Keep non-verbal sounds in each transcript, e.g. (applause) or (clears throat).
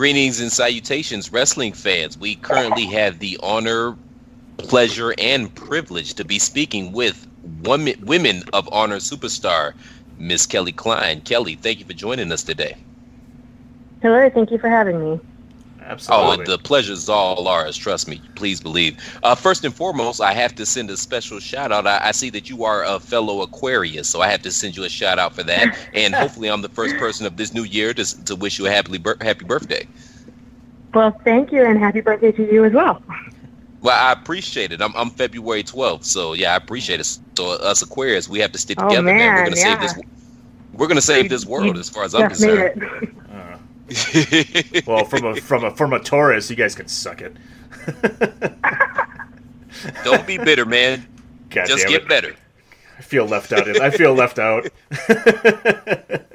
Greetings and salutations, wrestling fans. We currently have the honor, pleasure, and privilege to be speaking with women, women of honor superstar, Miss Kelly Klein. Kelly, thank you for joining us today. Hello, thank you for having me. Absolutely. Oh, the pleasure's all ours. Trust me. Please believe. Uh, first and foremost, I have to send a special shout out. I, I, see that you are a fellow Aquarius, so I have to send you a shout out for that. (laughs) And hopefully, I'm the first person of this new year to, to wish you a happy, happy birthday. Well, thank you, and happy birthday to you as well. Well, I appreciate it. I'm, I'm February 12th, so yeah, I appreciate it. So us Aquarius, we have to stick Oh, together, man. We're gonna yeah. save this. We're gonna save this world, as far as I'm just made concerned. it. Well, from a from a from a Taurus, you guys can suck it. (laughs) Don't be bitter, man. God Just get it. better. I feel left out. I feel left out. (laughs)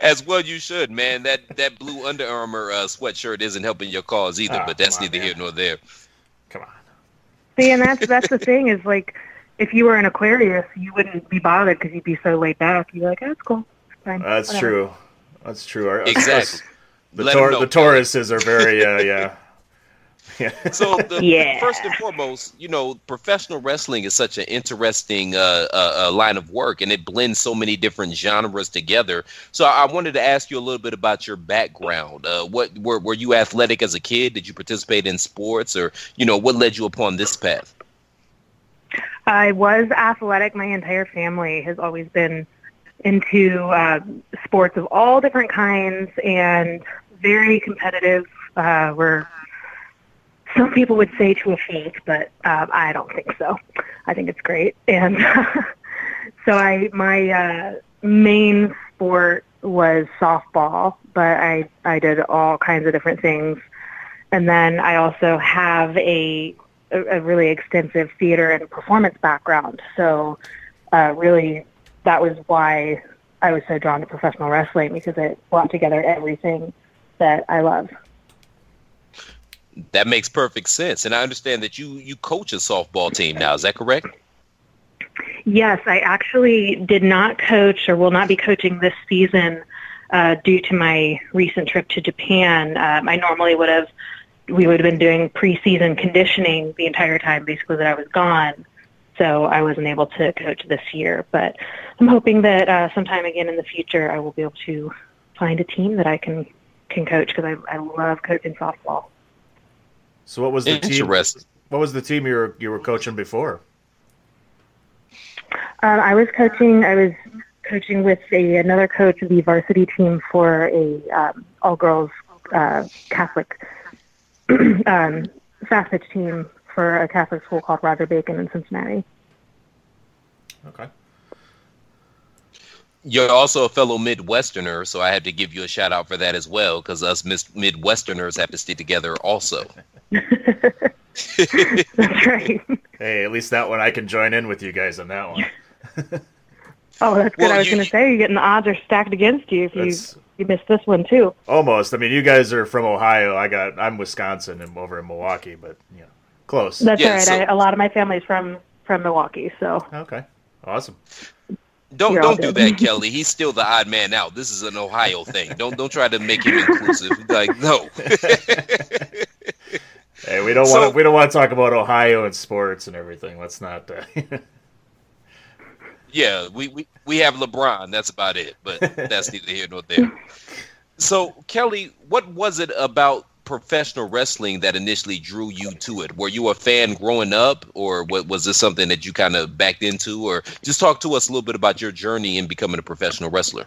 As well, you should, man. That that blue Under Armour uh, sweatshirt isn't helping your cause either, Ah, but that's on, neither here nor there. Come on. See, and that's that's the thing is like, if you were an Aquarius, you wouldn't be bothered because you'd be so laid back. You'd be like, oh, that's cool. Fine. That's Whatever." true. That's true. Our, Exactly. The, Let 'em Taur- the Tauruses are very uh, yeah. (laughs) Yeah. So, the, Yeah. first and foremost, you know, professional wrestling is such an interesting uh, uh, uh, line of work, and it blends so many different genres together. So, I wanted to ask you a little bit about your background. Uh, what were were you athletic as a kid? Did you participate in sports, or you know, what led you upon this path? I was athletic. My entire family has always been into uh, sports of all different kinds and very competitive. Uh, we're some people would say to a fault, but uh, I don't think so. I think it's great, and (laughs) so I my uh, main sport was softball, but I I did all kinds of different things, and then I also have a a, really extensive theater and performance background. So uh, really, that was why I was so drawn to professional wrestling because it brought together everything that I love. That makes perfect sense, and I understand that you you coach a softball team now. Is that correct? Yes, I actually did not coach or will not be coaching this season uh, due to my recent trip to Japan. Um, I normally would have, we would have been doing preseason conditioning the entire time basically that I was gone. So I wasn't able to coach this year, but I'm hoping that uh, sometime again in the future I will be able to find a team that I can can coach because I, I love coaching softball. So what was the team? Interesting. What was the team you were you were coaching before? Um, I was coaching. I was coaching with a another coach of the varsity team for a um, all girls uh, Catholic (clears throat) um, fast pitch team for a Catholic school called Roger Bacon in Cincinnati. Okay. You're also a fellow Midwesterner, so I had to give you a shout out for that as well, because us Midwesterners have to stick together also. (laughs) (laughs) That's right. Hey, at least that one I can join in with you guys on that one. (laughs) Oh, that's good. Well, I was going to say you're getting the odds are stacked against you if you That's- you missed this one too. Almost. I mean, you guys are from Ohio. I got. I'm Wisconsin and over in Milwaukee, but you know, close. That's Yeah, all right. so- I, a lot of my family's from from Milwaukee, so Okay. Awesome. Don't You're don't do that, (laughs) Kelly. He's still the odd man out. This is an Ohio thing. Don't don't try to make him inclusive. (laughs) Like no. (laughs) Hey, we don't So- want. We don't want to talk about Ohio and sports and everything. Let's not. Uh, Yeah, we, we, we have LeBron. That's about it. But that's neither here nor there. So, Kelly, what was it about professional wrestling that initially drew you to it? Were you a fan growing up, or what, was this something that you kind of backed into? Or just talk to us a little bit about your journey in becoming a professional wrestler.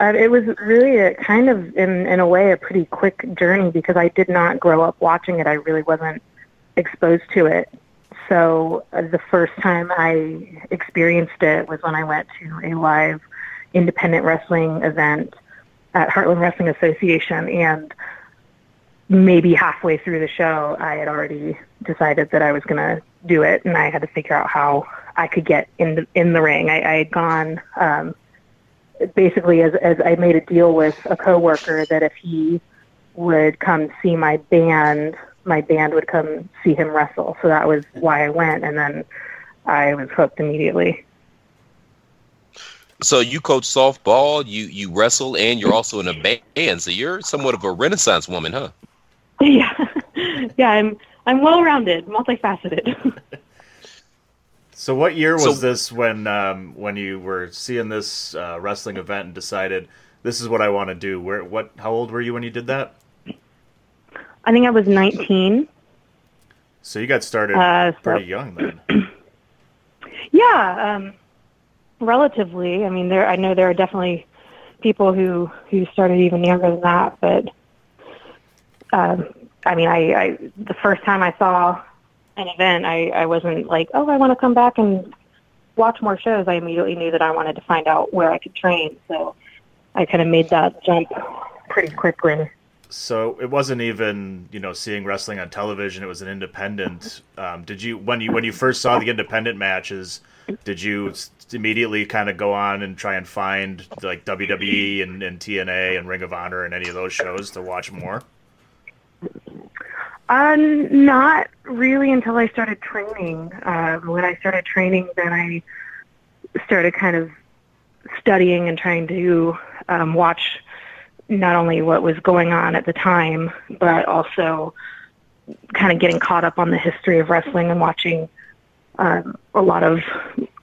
uh, it was really a kind of in in a way a pretty quick journey because I did not grow up watching it. I really wasn't exposed to it. So uh, the first time I experienced it was when I went to a live independent wrestling event at Heartland Wrestling Association, and maybe halfway through the show, I had already decided that I was going to do it, and I had to figure out how I could get in the in the ring. I, I had gone um, basically as as I made a deal with a coworker that if he would come see my band, my band would come see him wrestle. So that was why I went, and then I was hooked immediately. So you coach softball, you you wrestle, and you're also in a band. So you're somewhat of a renaissance woman, huh? Yeah, (laughs) yeah, I'm I'm well rounded, multifaceted. (laughs) so, what year was So- this when um, when you were seeing this uh, wrestling event and decided this is what I want to do? Where? What? How old were you when you did that? I think I was 19. So you got started Uh, so- pretty young then. (clears throat) Yeah, um, relatively. I mean, there. I know there are definitely people who who started even younger than that, but um, I mean, I, I the first time I saw an event, I I wasn't like, oh, I want to come back and watch more shows. I immediately knew that I wanted to find out where I could train, so I kind of made that jump pretty quickly. So it wasn't even you know seeing wrestling on television. It was an independent. Um, did you when you when you first saw the independent matches? Did you immediately kind of go on and try and find like WWE and, and TNA and Ring of Honor and any of those shows to watch more? Uh, not really until I started training. Uh, when I started training, then I started kind of studying and trying to um, watch not only what was going on at the time, but also kind of getting caught up on the history of wrestling and watching um, a lot of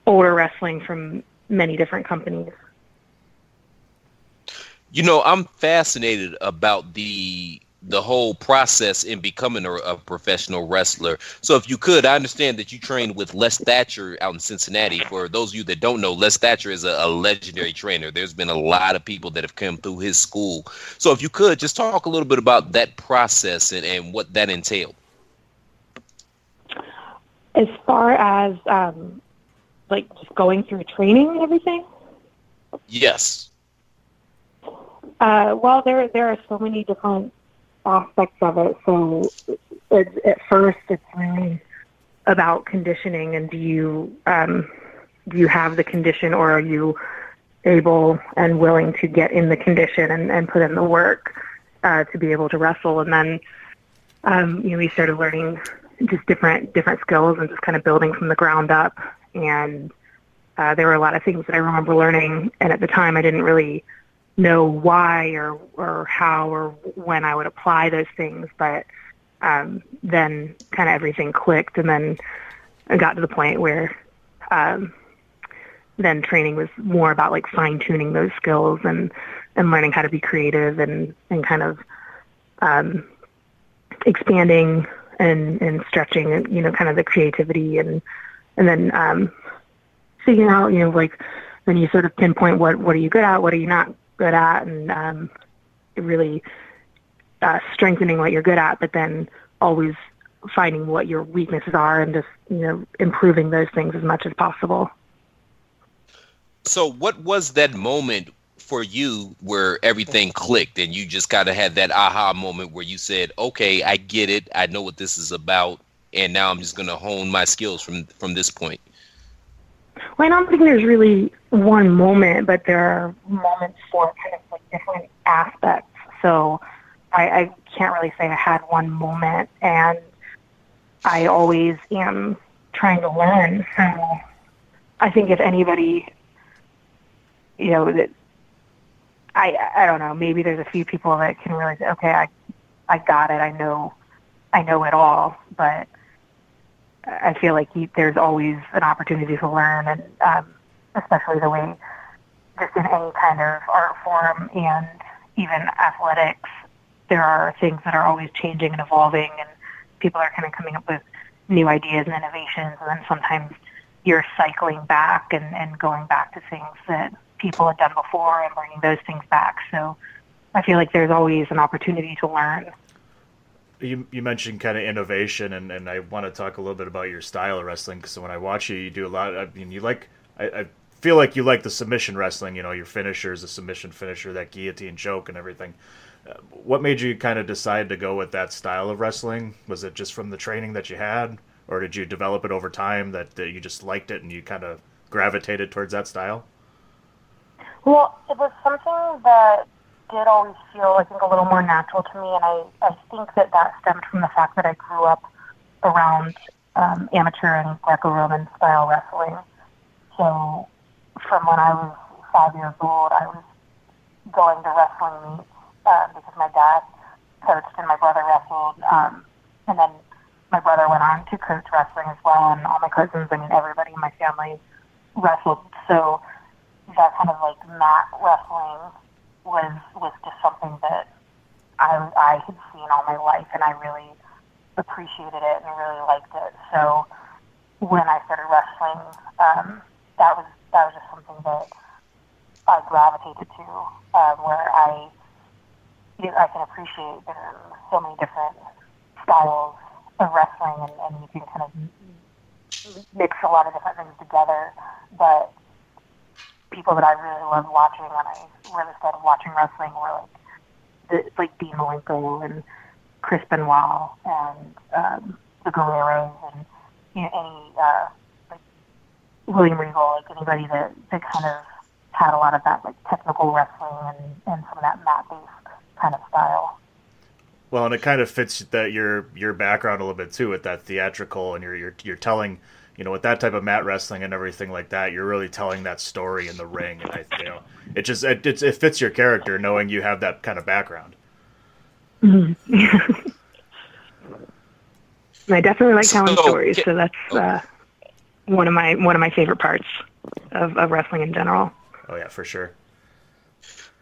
older wrestling from many different companies. You know, I'm fascinated about the the whole process in becoming a, a professional wrestler. So, if you could, I understand that you trained with Les Thatcher out in Cincinnati. For those of you that don't know, Les Thatcher is a, a legendary trainer. There's been a lot of people that have come through his school. So, if you could, just talk a little bit about that process and, and what that entailed. As far as um, like just going through training and everything, Yes. Uh, well, there there are so many different aspects of it. So, it, at first, it's really about conditioning, and do you um, do you have the condition, or are you able and willing to get in the condition and, and put in the work uh, to be able to wrestle? And then, um, you know, we started learning just different different skills and just kind of building from the ground up. And uh, there were a lot of things that I remember learning, and at the time, I didn't really know why or or how or when I would apply those things, but um, then kind of everything clicked, and then I got to the point where um, then training was more about like fine tuning those skills and and learning how to be creative and and kind of um, expanding and and stretching you know kind of the creativity and and then um, figuring out you know like then you sort of pinpoint what what are you good at, what are you not good at, and um, really uh, strengthening what you're good at, but then always finding what your weaknesses are and just you know improving those things as much as possible. So, what was that moment for you where everything clicked and you just kind of had that aha moment where you said, "Okay, I get it. I know what this is about, and now I'm just going to hone my skills from from this point." Well, I don't think there's really one moment, but there are moments for kind of like different aspects. So I, I can't really say I had one moment, and I always am trying to learn. So I think if anybody, you know, that I I don't know, maybe there's a few people that can really say, okay, I I got it, I know, I know it all, but I feel like you, there's always an opportunity to learn, and um, especially the way just in any kind of art form and even athletics, there are things that are always changing and evolving, and people are kind of coming up with new ideas and innovations, and then sometimes you're cycling back and, and going back to things that people had done before and bringing those things back. So I feel like there's always an opportunity to learn. You, you mentioned kind of innovation, and, and I want to talk a little bit about your style of wrestling. Because when I watch you, you do a lot. I mean, you like I, I feel like you like the submission wrestling. You know, your finisher is a submission finisher, that guillotine choke, and everything. Uh, what made you kind of decide to go with that style of wrestling? Was it just from the training that you had, or did you develop it over time that, that you just liked it and you kind of gravitated towards that style? Well, it was something that did always feel, I think, a little more natural to me, and I, I think that that stemmed from the fact that I grew up around um, amateur and Greco-Roman style wrestling. So from when I was five years old, I was going to wrestling meets uh, because my dad coached and my brother wrestled. Um, and then my brother went on to coach wrestling as well, and all my cousins, I mean, everybody in my family wrestled. So that kind of like mat wrestling was was just something that I I had seen all my life, and I really appreciated it and really liked it. So when I started wrestling, um, that was that was just something that I gravitated to, um, where I you know, I can appreciate are so many different styles of wrestling, and, and you can kind of mix a lot of different things together. But people that I really loved watching when I really started watching wrestling were like the, like Dean Malenko and Chris Benoit and um, the Guerreros and you know, any uh, like William Regal, like anybody that, that kind of had a lot of that like technical wrestling and, and some of that mat based kind of style. Well, and it kind of fits that your your background a little bit too with that theatrical and you're you're you're telling you know with that type of mat wrestling and everything like that you're really telling that story in the ring and I you know it just it it, it fits your character knowing you have that kind of background. Mm-hmm. (laughs) I definitely like telling So, stories, ca- so that's uh, one of my one of my favorite parts of, of wrestling in general. Oh yeah, for sure.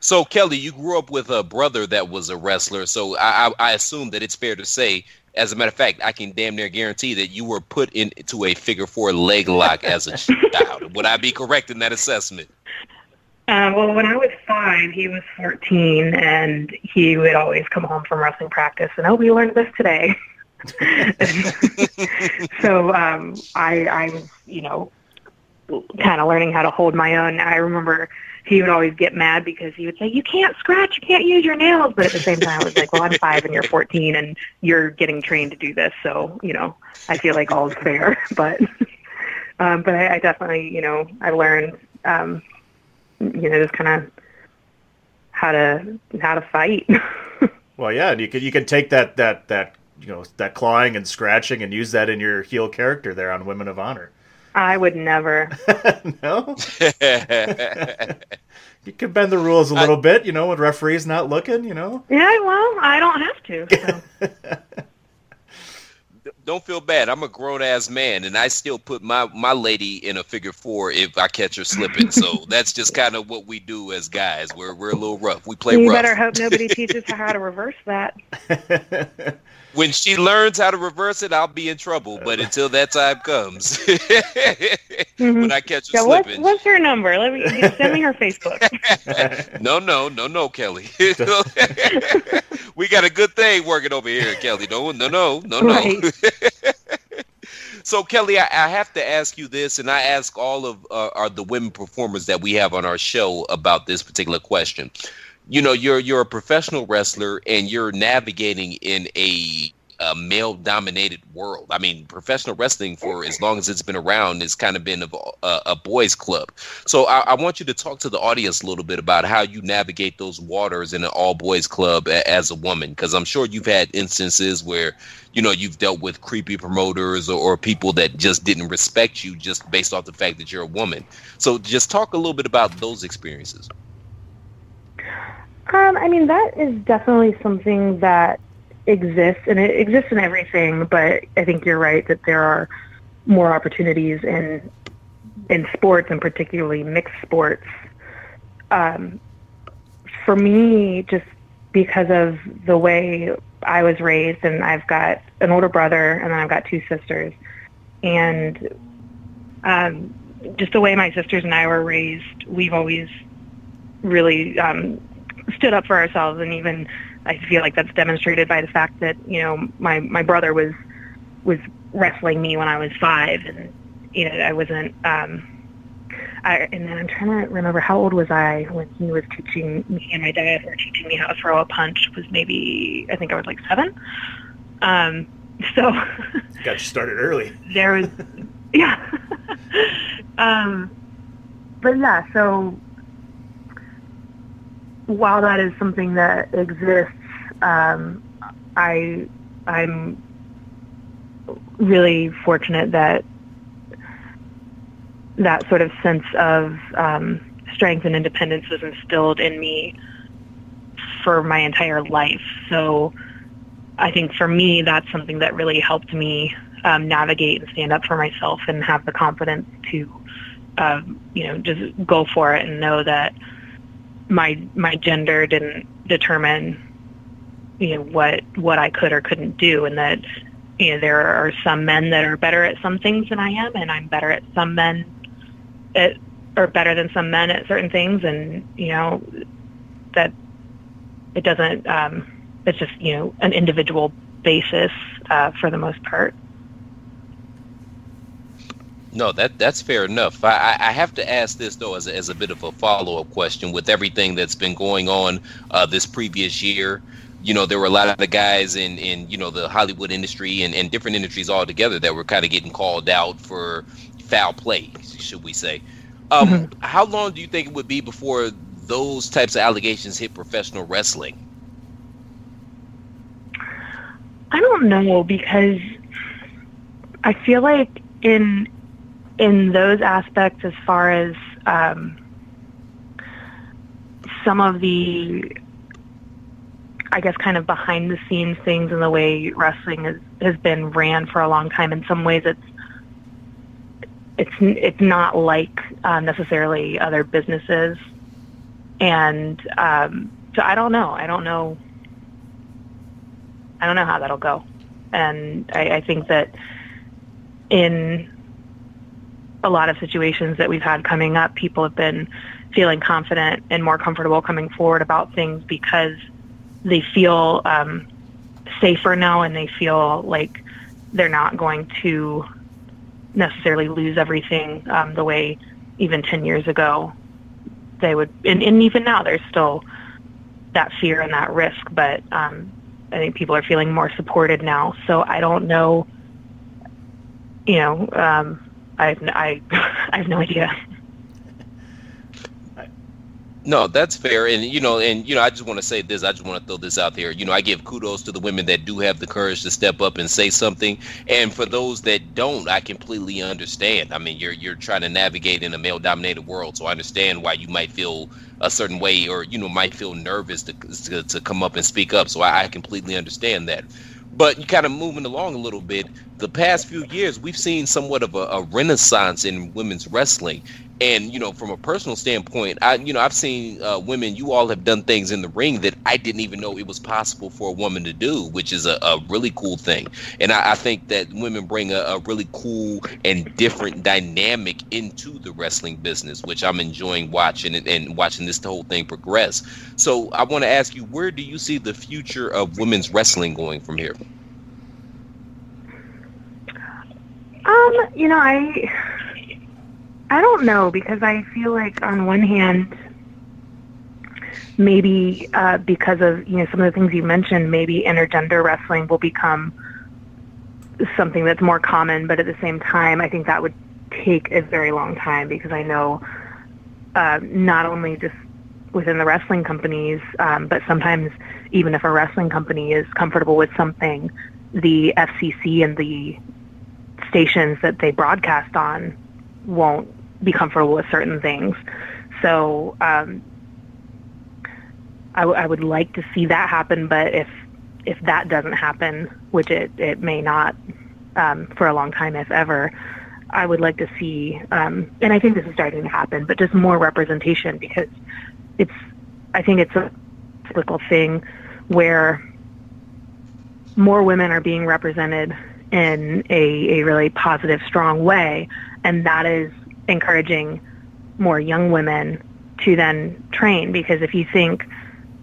So Kelly, you grew up with a brother that was a wrestler, so I, I, I assume that it's fair to say, as a matter of fact, I can damn near guarantee that you were put into a figure four leg lock as a child. (laughs) Would I be correct in that assessment? Uh, well, when I was five, he was 14, and he would always come home from wrestling practice and, oh, we learned this today. (laughs) so um, I, I was, you know, kind of learning how to hold my own. I remember he would always get mad because he would say, "You can't scratch, you can't use your nails." But at the same time, I was like, "Well, I'm five and you're 14, and you're getting trained to do this, so you know, I feel like all's fair." (laughs) But, um, but I, I definitely, you know, I learned, um, you know, just kind of how to how to fight. (laughs) Well, yeah, and you can you can take that that that you know that clawing and scratching and use that in your heel character there on Women of Honor. I would never. (laughs) no, (laughs) you can bend the rules a little bit, you know, when referees not looking, you know. Yeah, well, I don't have to. So. (laughs) Don't feel bad. I'm a grown ass man, and I still put my my lady in a figure four if I catch her slipping. So that's just kind of what we do as guys. We're we're a little rough. We play you rough. better hope nobody teaches her how to reverse that. When she learns how to reverse it, I'll be in trouble. But until that time comes, (laughs) Mhm. when I catch her Yeah, what's, slipping, what's her number? Let me send me her Facebook. (laughs) no, no, no, no, Kelly. (laughs) we got a good thing working over here, Kelly. No, no, no, no, no. Right. so, Kelly, I, I have to ask you this, and I ask all of uh, our the women performers that we have on our show about this particular question. You know, you're you're a professional wrestler, and you're navigating in a, a male-dominated world. I mean, professional wrestling for as long as it's been around has kind of been a, a, a boys' club. So, I, I want you to talk to the audience a little bit about how you navigate those waters in an all-boys club a, as a woman, because I'm sure you've had instances where you know you've dealt with creepy promoters or, or people that just didn't respect you just based off the fact that you're a woman. So, just talk a little bit about those experiences. Um, I mean, that is definitely something that exists, and it exists in everything. But I think you're right that there are more opportunities in in sports, and particularly mixed sports. Um, for me, just because of the way I was raised, and I've got an older brother, and then I've got two sisters, and um, just the way my sisters and I were raised, we've always really um, stood up for ourselves and even I feel like that's demonstrated by the fact that you know my my brother was was wrestling me when I was five and you know I wasn't um I and then I'm trying to remember how old was I when he was teaching me and my dad were teaching me how to throw a punch? Was maybe I think I was like seven. Um so (laughs) Got you started early. there was (laughs) yeah. (laughs) Um but yeah so while that is something that exists um i i'm really fortunate that that sort of sense of um strength and independence was instilled in me for my entire life. So I think for me, that's something that really helped me um, navigate and stand up for myself and have the confidence to, um, you know, just go for it and know that my my gender didn't determine, you know, what what I could or couldn't do, and that you know there are some men that are better at some things than I am, and I'm better at some men at or better than some men at certain things, and you know that it doesn't. Um, it's just you know an individual basis uh, for the most part. No, that that's fair enough. I, I have to ask this though as a, as a bit of a follow up question with everything that's been going on uh, this previous year. You know, there were a lot of the guys in, in you know the Hollywood industry and, and different industries altogether that were kind of getting called out for foul play, should we say? Um, How long do you think it would be before those types of allegations hit professional wrestling? I don't know because I feel like in in those aspects, as far as um, some of the, I guess, kind of behind the scenes things and the way wrestling has has been ran for a long time. In some ways, it's it's it's not like uh, necessarily other businesses, and um, so I don't know. I don't know. I don't know how that'll go, and I, I think that in a lot of situations that we've had coming up, people have been feeling confident and more comfortable coming forward about things because they feel um, safer now and they feel like they're not going to necessarily lose everything um, the way even 10 years ago they would. And, and even now, there's still that fear and that risk, but um, I think people are feeling more supported now. So I don't know. You know, um, I have, n- I, (laughs) I have no idea. No, that's fair, and you know, and you know, I just want to say this. I just want to throw this out there. You know, I give kudos to the women that do have the courage to step up and say something, and for those that don't, I completely understand. I mean, you're you're trying to navigate in a male-dominated world, so I understand why you might feel a certain way, or you know, might feel nervous to to, to come up and speak up. So I, I completely understand that. But you kind of moving along a little bit. The past few years, we've seen somewhat of a, a renaissance in women's wrestling, and you know from a personal standpoint i you know i've seen uh, women you all have done things in the ring that i didn't even know it was possible for a woman to do which is a, a really cool thing. And I, I think that women bring a, a, really cool and different dynamic into the wrestling business which i'm enjoying watching and, and watching this whole thing progress. So i want to ask you where do you see the future of women's wrestling going from here? Um you know i I don't know because I feel like on one hand, maybe uh, because of you know some of the things you mentioned, maybe intergender wrestling will become something that's more common. But at the same time, I think that would take a very long time because I know uh, not only just within the wrestling companies, um, but sometimes even if a wrestling company is comfortable with something, the FCC and the stations that they broadcast on won't be comfortable with certain things. So um, I, w- I would like to see that happen, but if if that doesn't happen, which it, it may not um, for a long time, if ever, I would like to see, um, and I think this is starting to happen, but just more representation because it's, I think it's a cyclical thing where more women are being represented in a, a really positive, strong way, and that is encouraging more young women to then train. Because if you think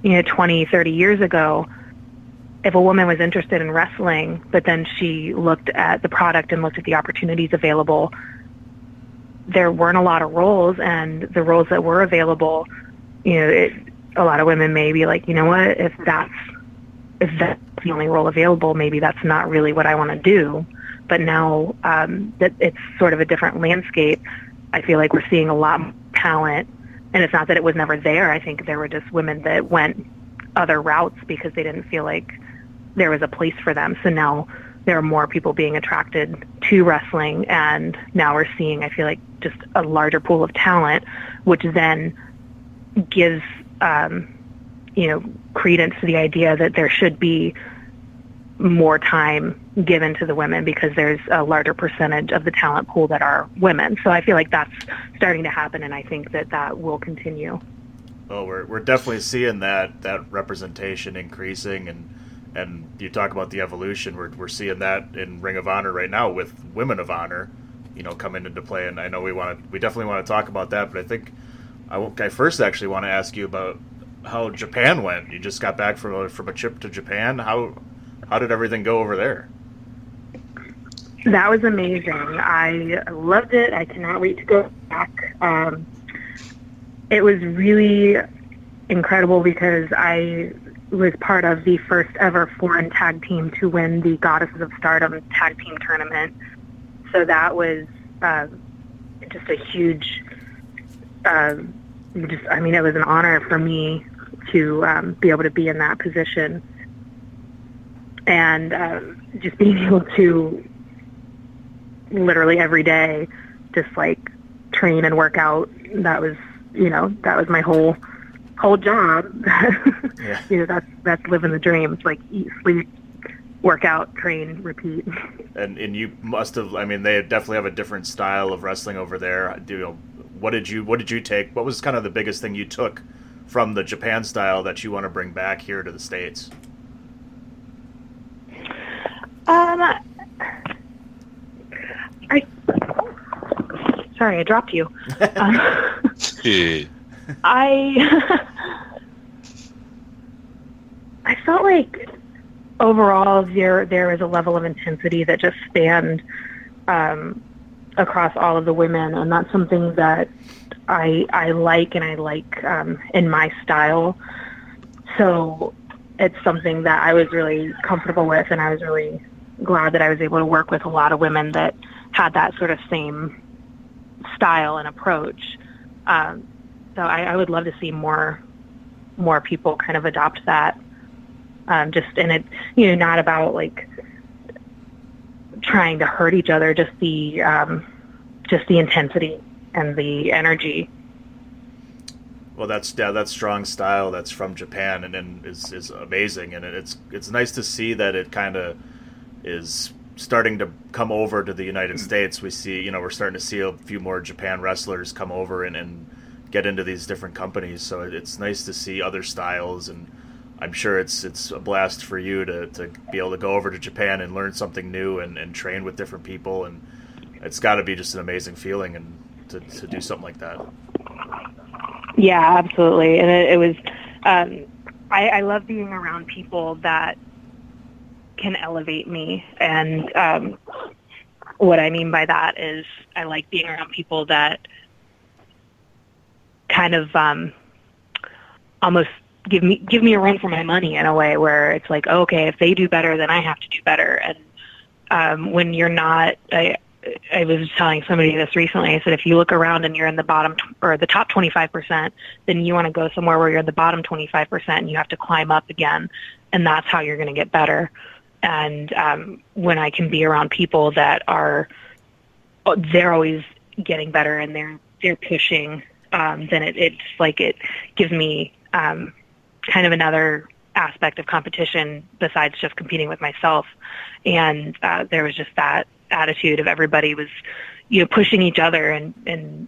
you know 20 30 years ago if a woman was interested in wrestling but then she looked at the product and looked at the opportunities available there weren't a lot of roles. And the roles that were available you know it, a lot of women may be like you know what? If that's if that's the only role available maybe that's not really what i want to do. But now um, that it's sort of a different landscape I feel like we're seeing a lot more talent. And it's not that it was never there. I think there were just women that went other routes because they didn't feel like there was a place for them. So now there are more people being attracted to wrestling. And now we're seeing, I feel like, just a larger pool of talent, which then gives, um, you know, credence to the idea that there should be more time given to the women because there's a larger percentage of the talent pool that are women. So I feel like that's starting to happen, and I think that that will continue. Oh, we're we're definitely seeing that that representation increasing, and and you talk about the evolution. We're we're seeing that in Ring of Honor right now with Women of Honor, you know, coming into play. And I know we want to we definitely want to talk about that, but I think I, I first actually want to ask you about how Japan went. You just got back from a, from a trip to Japan. How how did everything go over there? That was amazing. I loved it. I cannot wait to go back. Um, it was really incredible because I was part of the first ever foreign tag team to win the Goddesses of Stardom tag team tournament. So that was uh, just a huge, uh, just I mean, it was an honor for me to um, be able to be in that position and uh, just being (laughs) able to literally every day just like train and work out. That was you know that was my whole whole job. (laughs) Yeah. you know that's that's living the dream it's like eat sleep work out train repeat. (laughs) And and you must have i mean they definitely have a different style of wrestling over there. Do you know what did you what did you take? What was kind of the biggest thing you took from the japan style that you want to bring back here to the states? Um, I sorry, I dropped you. (laughs) Um, I I felt like overall there there was a level of intensity that just spanned um, across all of the women, and that's something that I I like and I like um, in my style. So it's something that I was really comfortable with, and I was really glad that I was able to work with a lot of women that had that sort of same style and approach. Um, so I, I would love to see more more people kind of adopt that. Um, just and it, you know, not about like trying to hurt each other, just the um, just the intensity and the energy. Well, that's yeah, that's strong style. That's from Japan, and, and is is amazing, and it's it's nice to see that it kind of is starting to come over to the United States. We see, you know, we're starting to see a few more Japan wrestlers come over and, and get into these different companies. So it's nice to see other styles, and I'm sure it's it's a blast for you to, to be able to go over to Japan and learn something new and, and train with different people. And it's got to be just an amazing feeling and to, to do something like that. Yeah, absolutely. And it, it was, um, I, I love being around people that can elevate me. And um, what I mean by that is I like being around people that kind of um, almost give me give me a run for my money in a way where it's like, okay, if they do better, then I have to do better. And um, when you're not, I, I was telling somebody this recently. I said, if you look around and you're in the bottom t- or the top 25%, then you want to go somewhere where you're in the bottom 25% and you have to climb up again. And that's how you're going to get better. And um, when I can be around people that are, oh, they're always getting better and they're they're pushing, um, then it, it's like it gives me um, kind of another aspect of competition besides just competing with myself. And uh, there was just that attitude of everybody was, you know, pushing each other and, and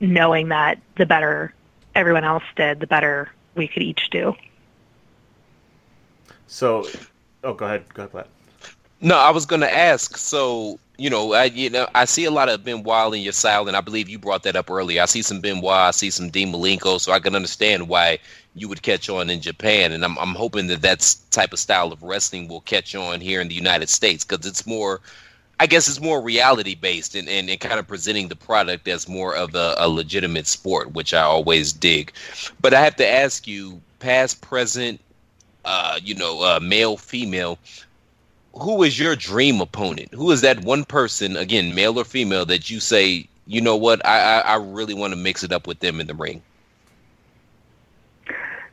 knowing that the better everyone else did, the better we could each do. So, oh, go ahead, go ahead, Platt. No, I was going to ask. So, you know, I you know I see a lot of Benoit in your style, and I believe you brought that up earlier. I see some Benoit, I see some Dean Malenko, so I can understand why you would catch on in Japan, and I'm I'm hoping that that type of style of wrestling will catch on here in the United States because it's more. I guess it's more reality based and, and, and kind of presenting the product as more of a, a legitimate sport, which I always dig. But I have to ask you, past, present, uh, you know, uh, male, female, who is your dream opponent? Who is that one person, again, male or female, that you say, you know what, I, I, I really want to mix it up with them in the ring?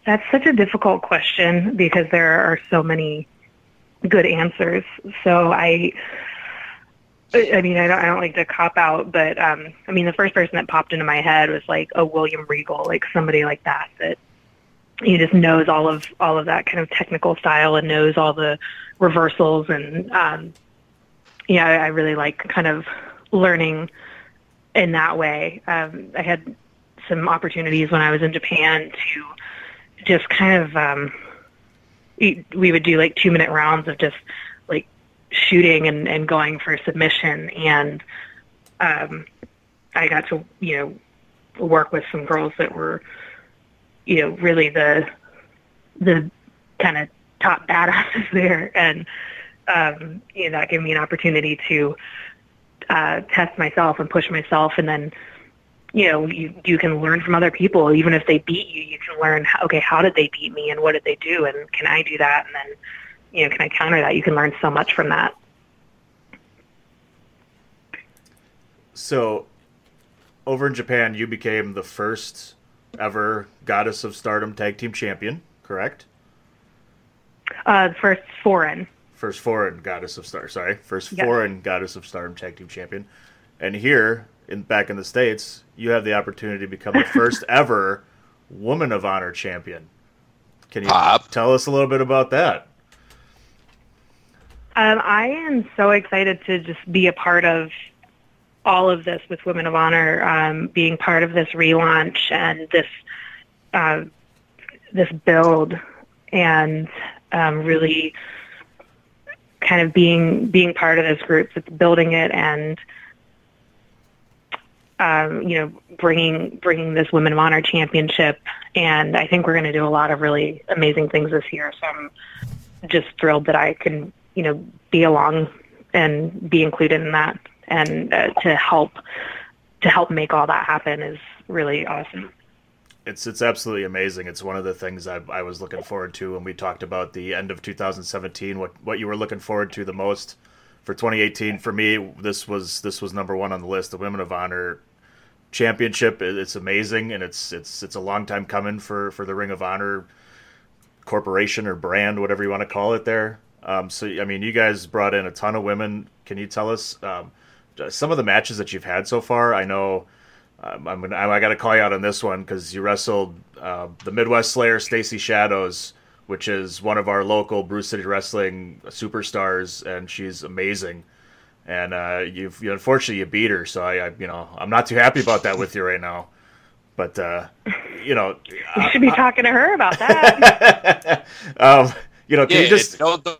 That's such a difficult question because there are so many good answers. So I, I mean, I don't, I don't like to cop out, but um, I mean, the first person that popped into my head was like a William Regal, like somebody like that that he just knows all of all of that kind of technical style and knows all the reversals and um, yeah, I, I really like kind of learning in that way. Um, I had some opportunities when I was in Japan to just kind of um, we, we would do like two minute rounds of just like shooting and, and going for submission and um, I got to you know work with some girls that were you know really the the kind of top badasses (laughs) there, and um, you know that gave me an opportunity to uh, test myself and push myself, and then you know you you can learn from other people. Even if they beat you, you can learn okay how did they beat me and what did they do, and can I do that, and then you know can I counter that? You can learn so much from that. So, over in Japan, you became the first ever Goddess of Stardom Tag Team Champion, correct? Uh, first foreign. First foreign Goddess of Star. Sorry, first yes. foreign Goddess of Stardom Tag Team Champion. And here, in back in the states, you have the opportunity to become the (laughs) first ever Woman of Honor champion. Can you Pop. tell us a little bit about that? Um, I am so excited to just be a part of all of this with Women of Honor, um, being part of this relaunch and this uh, this build, and um, really kind of being being part of this group that's building it and um, you know bringing bringing this Women of Honor championship. And I think we're going to do a lot of really amazing things this year. So I'm just thrilled that I can you know be along and be included in that and uh, to help to help make all that happen is really awesome. It's it's absolutely amazing. It's one of the things I, I was looking forward to when we talked about the end of 2017. What what you were looking forward to the most for 2018? For me, this was this was number one on the list. The Women of Honor Championship. It's amazing, and it's it's it's a long time coming for for the Ring of Honor corporation or brand, whatever you want to call it. There. Um, so I mean, you guys brought in a ton of women. Can you tell us? Um, some of the matches that you've had so far. I know um, I'm gonna, I got to call you out on this one because you wrestled uh, the Midwest Slayer Stacy Shadows which is one of our local Brew City Wrestling superstars, and she's amazing. And uh, you've you, unfortunately you beat her, so I, I, you know I'm not too happy about that with you right now. But uh, you know, (laughs) you should be I, talking to her about that. (laughs) um, you know, can yeah, you just don't, don't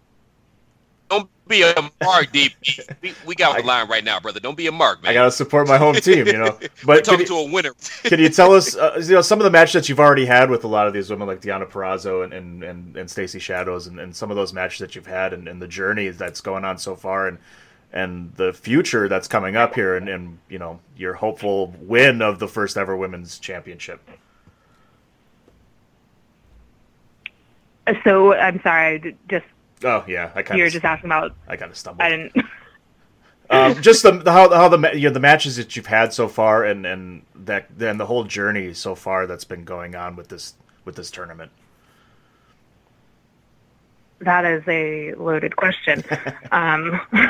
be a mark, DP. (laughs) We, we got the line right now, brother. Don't be a mark, man. I gotta support my home team, you know. (laughs) But talking to a winner. can you tell us, (laughs) uh, you know, some of the matches that you've already had with a lot of these women, like Deonna Purrazzo and and and, and Stacy Shadows, and, and some of those matches that you've had, and, and the journey that's going on so far, and and the future that's coming up here, and, and you know, your hopeful win of the first ever women's championship. So I'm sorry, just Oh yeah, I kind of. You're just asking about. I kind of stumbled. I didn't. (laughs) um, just the, the, how how the you know, the matches that you've had so far, and and that then the whole journey so far that's been going on with this with this tournament. That is a loaded question. (laughs) um, (laughs)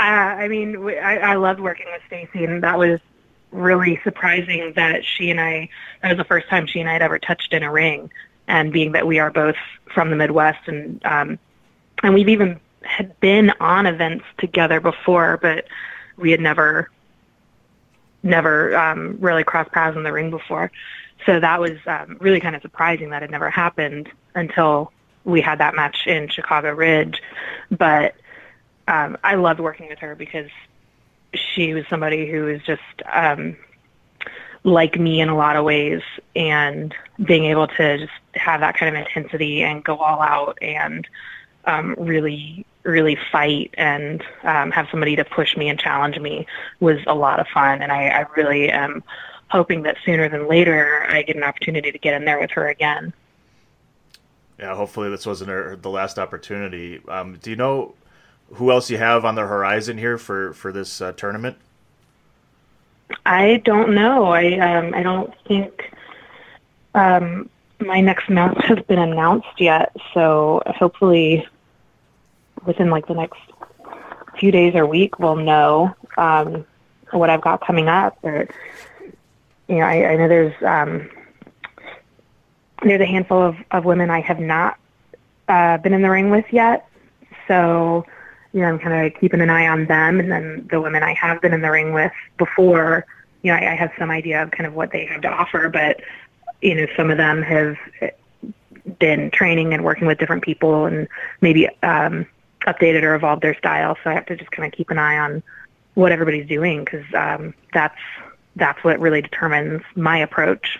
I, I mean, I, I loved working with Stacy, and that was really surprising that she and I, that was the first time she and I had ever touched in a ring. And being that we are both from the Midwest and, um, and we've even had been on events together before, but we had never, never, um, really crossed paths in the ring before. So that was, um, really kind of surprising that it never happened until we had that match in Chicago Ridge. But, um, I loved working with her because she was somebody who was just um, like me in a lot of ways, and being able to just have that kind of intensity and go all out and um, really, really fight and um, have somebody to push me and challenge me was a lot of fun. And I, I really am hoping that sooner than later I get an opportunity to get in there with her again. Yeah, hopefully this wasn't her, the last opportunity. Um, do you know who else you have on the horizon here for for this uh, tournament? I don't know. I um, I don't think um, my next match has been announced yet. So hopefully, within like the next few days or week, we'll know um, what I've got coming up. Or you know, I, I know there's um, there's a handful of, of women I have not uh, been in the ring with yet. So you know, I'm kind of keeping an eye on them, and then the women I have been in the ring with before, you know, I, I have some idea of kind of what they have to offer, but you know, some of them have been training and working with different people, and maybe um, updated or evolved their style. So I have to just kind of keep an eye on what everybody's doing because um, that's that's what really determines my approach.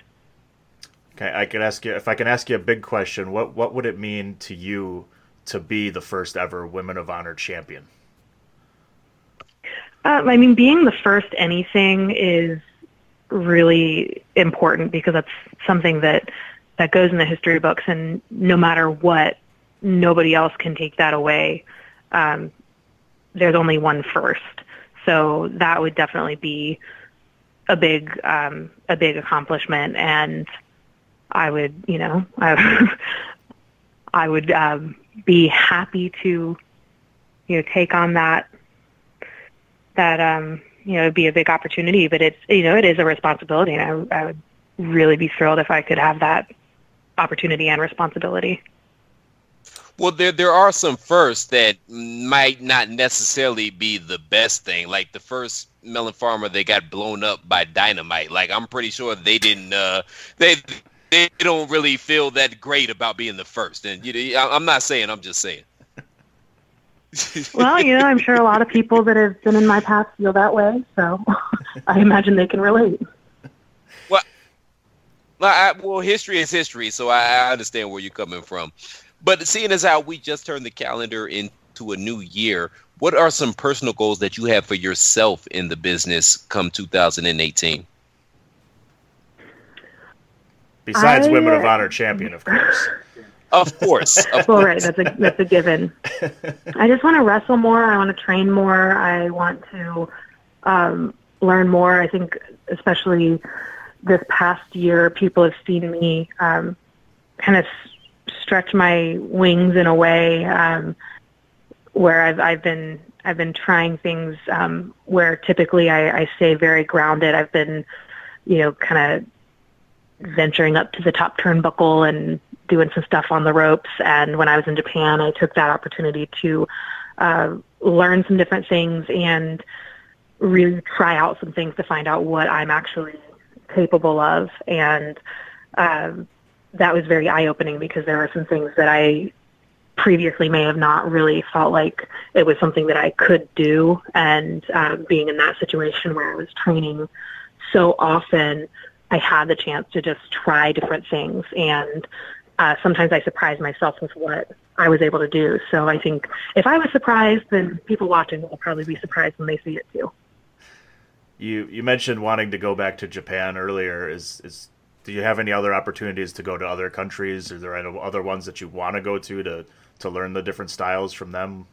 Okay, I could ask you if I can ask you a big question. What what would it mean to you to be the first ever Women of Honor champion? Um, I mean, being the first anything is really important because that's something that that goes in the history books, and no matter what, nobody else can take that away. Um, there's only one first, so that would definitely be a big um, a big accomplishment, and I would, you know, I, (laughs) I would um, be happy to, you know, take on that that um, you know, it'd be a big opportunity, but it's you know, it is a responsibility, and I, I would really be thrilled if I could have that opportunity and responsibility. Well, there there are some firsts that might not necessarily be the best thing. Like the first melon farmer they got blown up by dynamite. Like I'm pretty sure they didn't. Uh, they they don't really feel that great about being the first. And you know, I'm not saying. I'm just saying. (laughs) well, you know, I'm sure a lot of people that have been in my past feel that way, so (laughs) I imagine they can relate. Well, I, well, history is history, so I, I understand where you're coming from. But seeing as how we just turned the calendar into a new year, what are some personal goals that you have for yourself in the business come 2018? Besides I- Women of Honor champion, of course. Of course. Of Well, course. right, that's a that's a given. I just want to wrestle more. I want to train more. I want to um, learn more. I think, especially this past year, people have seen me um, kind of s- stretch my wings in a way um, where I've I've been I've been trying things um, where typically I, I stay very grounded. I've been, you know, kind of venturing up to the top turnbuckle and doing some stuff on the ropes. And when I was in Japan, I took that opportunity to uh, learn some different things and really try out some things to find out what I'm actually capable of. And um, that was very eye-opening because there were some things that I previously may have not really felt like it was something that I could do. And uh, being in that situation where I was training so often, I had the chance to just try different things. And uh, sometimes I surprise myself with what I was able to do. So I think if I was surprised, then people watching will probably be surprised when they see it too. You you mentioned wanting to go back to Japan earlier. Is is do you have any other opportunities to go to other countries? Are there any other ones that you want to go to to to learn the different styles from them?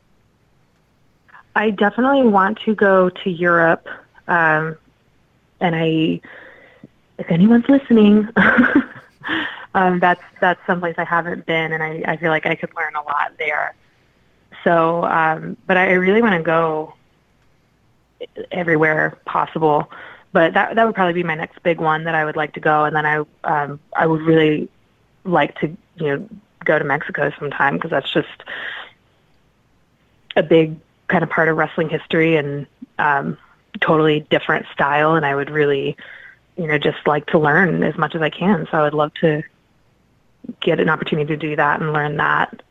I definitely want to go to Europe, um, and I, if anyone's listening, (laughs) um, that's that's someplace I haven't been, and I, I feel like I could learn a lot there. So, um, but I really want to go everywhere possible. But that that would probably be my next big one that I would like to go, and then I um, I would really like to you know go to Mexico sometime because that's just a big kind of part of wrestling history and um, totally different style. And I would really, you know, just like to learn as much as I can. So I would love to get an opportunity to do that and learn that.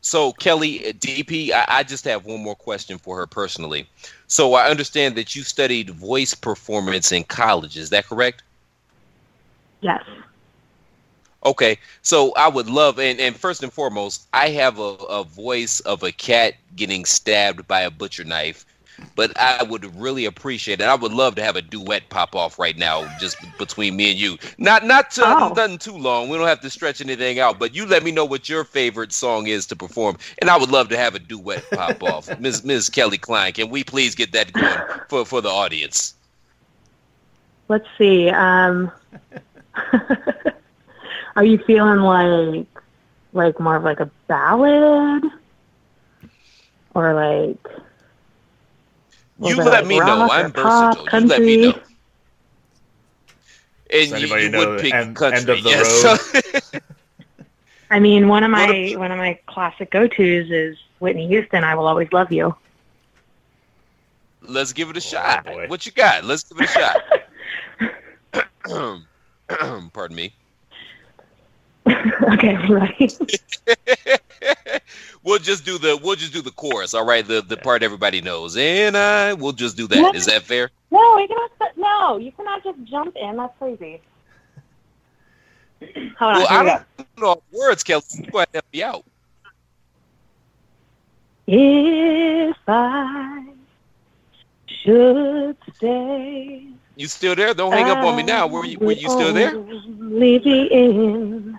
So Kelly, uh, DP, I, I just have one more question for her personally. So I understand that you studied voice performance in college. Is that correct? Yes. Okay, so I would love, and, and first and foremost, I have a, a voice of a cat getting stabbed by a butcher knife, but I would really appreciate it. I would love to have a duet pop off right now, just between me and you. Not not to, Oh. nothing too long. We don't have to stretch anything out, but you let me know what your favorite song is to perform, and I would love to have a duet pop off. (laughs) Ms. Ms. Kelly Klein, can we please get that going for for the audience? Let's see. Um, (laughs) are you feeling like like more of like a ballad, or like? You let like me know. I'm or pop, versatile. You let me know. And Does you, anybody you know would pick End- country. End of the yes. Road? (laughs) I mean, one of my What one of my classic go-tos is Whitney Houston. I will always love you. Let's give it a oh, shot. boy. What you got? Let's give it a shot. (laughs) (clears throat) Pardon me. (laughs) okay, right. (laughs) we'll just do the we'll just do the chorus. All right, the the part everybody knows, and I we'll just do that. Is that fair? No, you cannot. No, you cannot just jump in. That's crazy. (clears throat) Hold on. Well, here I don't know words, Kelly. You go ahead help me out. If I should stay, You still there? Don't hang up on me now. Were you were you still there? Only be in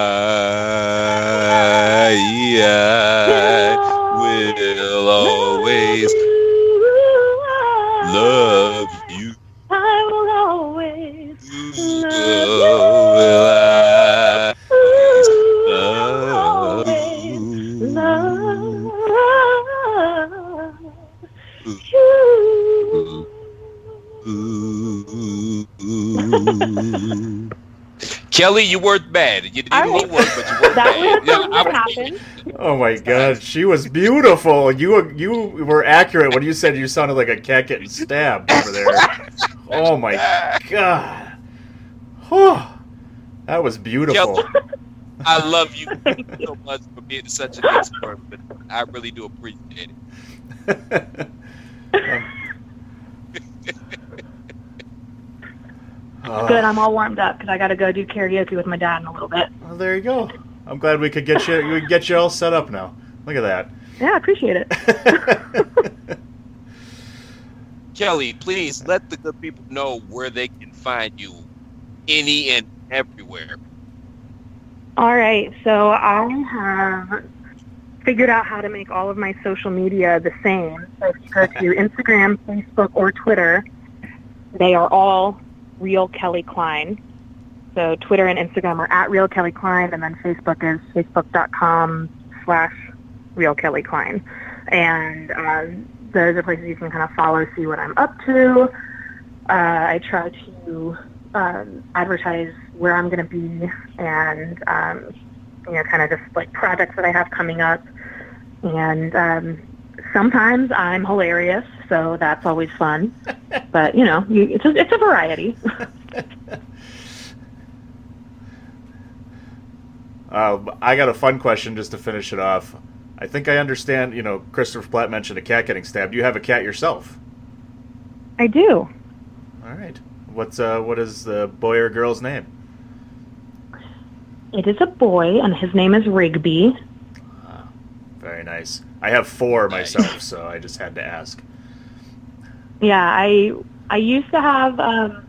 Kelly, you weren't bad. You didn't All even right. work, but you weren't That bad. was Yeah, I happened. Oh my god, she was beautiful. You were you were accurate when you said you sounded like a cat getting stabbed over there. Oh my god. Whew. That was beautiful. Kelly, I love you so much for being such a good sport. But I really do appreciate it. (laughs) Um, Oh, Good, I'm all warmed up because I got to go do karaoke with my dad in a little bit. well, there you go. I'm glad we could get you we could get you all set up now. Look at that. Yeah, I appreciate it. (laughs) Kelly, please let the good people know where they can find you any and everywhere. All right, so I have figured out how to make all of my social media the same. So if you go to (laughs) Instagram, Facebook, or Twitter, they are all Real Kelly Klein. So Twitter and Instagram are at Real Kelly Klein, and then Facebook is facebook.com slash Real Kelly Klein. And uh, those are places you can kind of follow, see what I'm up to. Uh, I try to um, advertise where I'm going to be and, um, you know, kind of just like projects that I have coming up. And um, sometimes I'm hilarious, so that's always fun. but, you know, you, it's, a, it's a variety. (laughs) Uh, I got a fun question just to finish it off. I think I understand. You know, Christopher Platt mentioned a cat getting stabbed. You have a cat yourself. I do. All right. What's uh what is the boy or girl's name? It is a boy, and his name is Rigby. Very nice. I have four myself, so I just had to ask. Yeah, I I used to have um,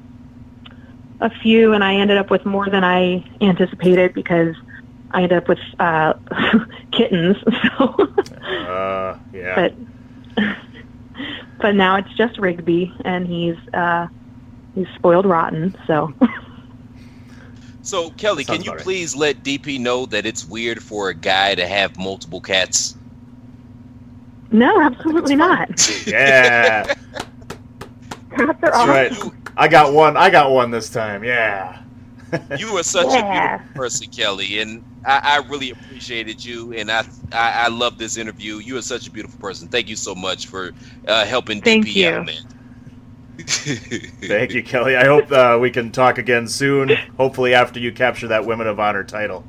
a few, and I ended up with more than I anticipated because I ended up with uh, (laughs) kittens. (laughs) So, Uh, yeah. but (laughs) but now it's just Rigby, and he's uh, he's spoiled rotten. So So, Kelly, can you about right. please let DP know that it's weird for a guy to have multiple cats? no, absolutely not. yeah. Cats are That's awesome. right. I got one. I got one this time. Yeah. (laughs) You are such Yeah. a beautiful person, Kelly, and I, I really appreciated you, and I, I I love this interview. You are such a beautiful person. Thank you so much for uh, helping Thank DP you. out, man. (laughs) Thank you, Kelly. I hope uh, we can talk again soon. Hopefully, after you capture that Women of Honor title.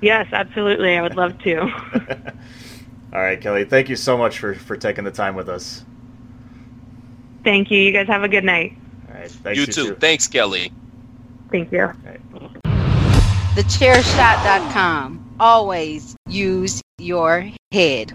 Yes, absolutely. I would love to. (laughs) All right, Kelly. Thank you so much for for taking the time with us. Thank you. You guys have a good night. All right. Thanks, you too. Thanks, Kelly. Thank you. TheChairShot.com. Always use your head.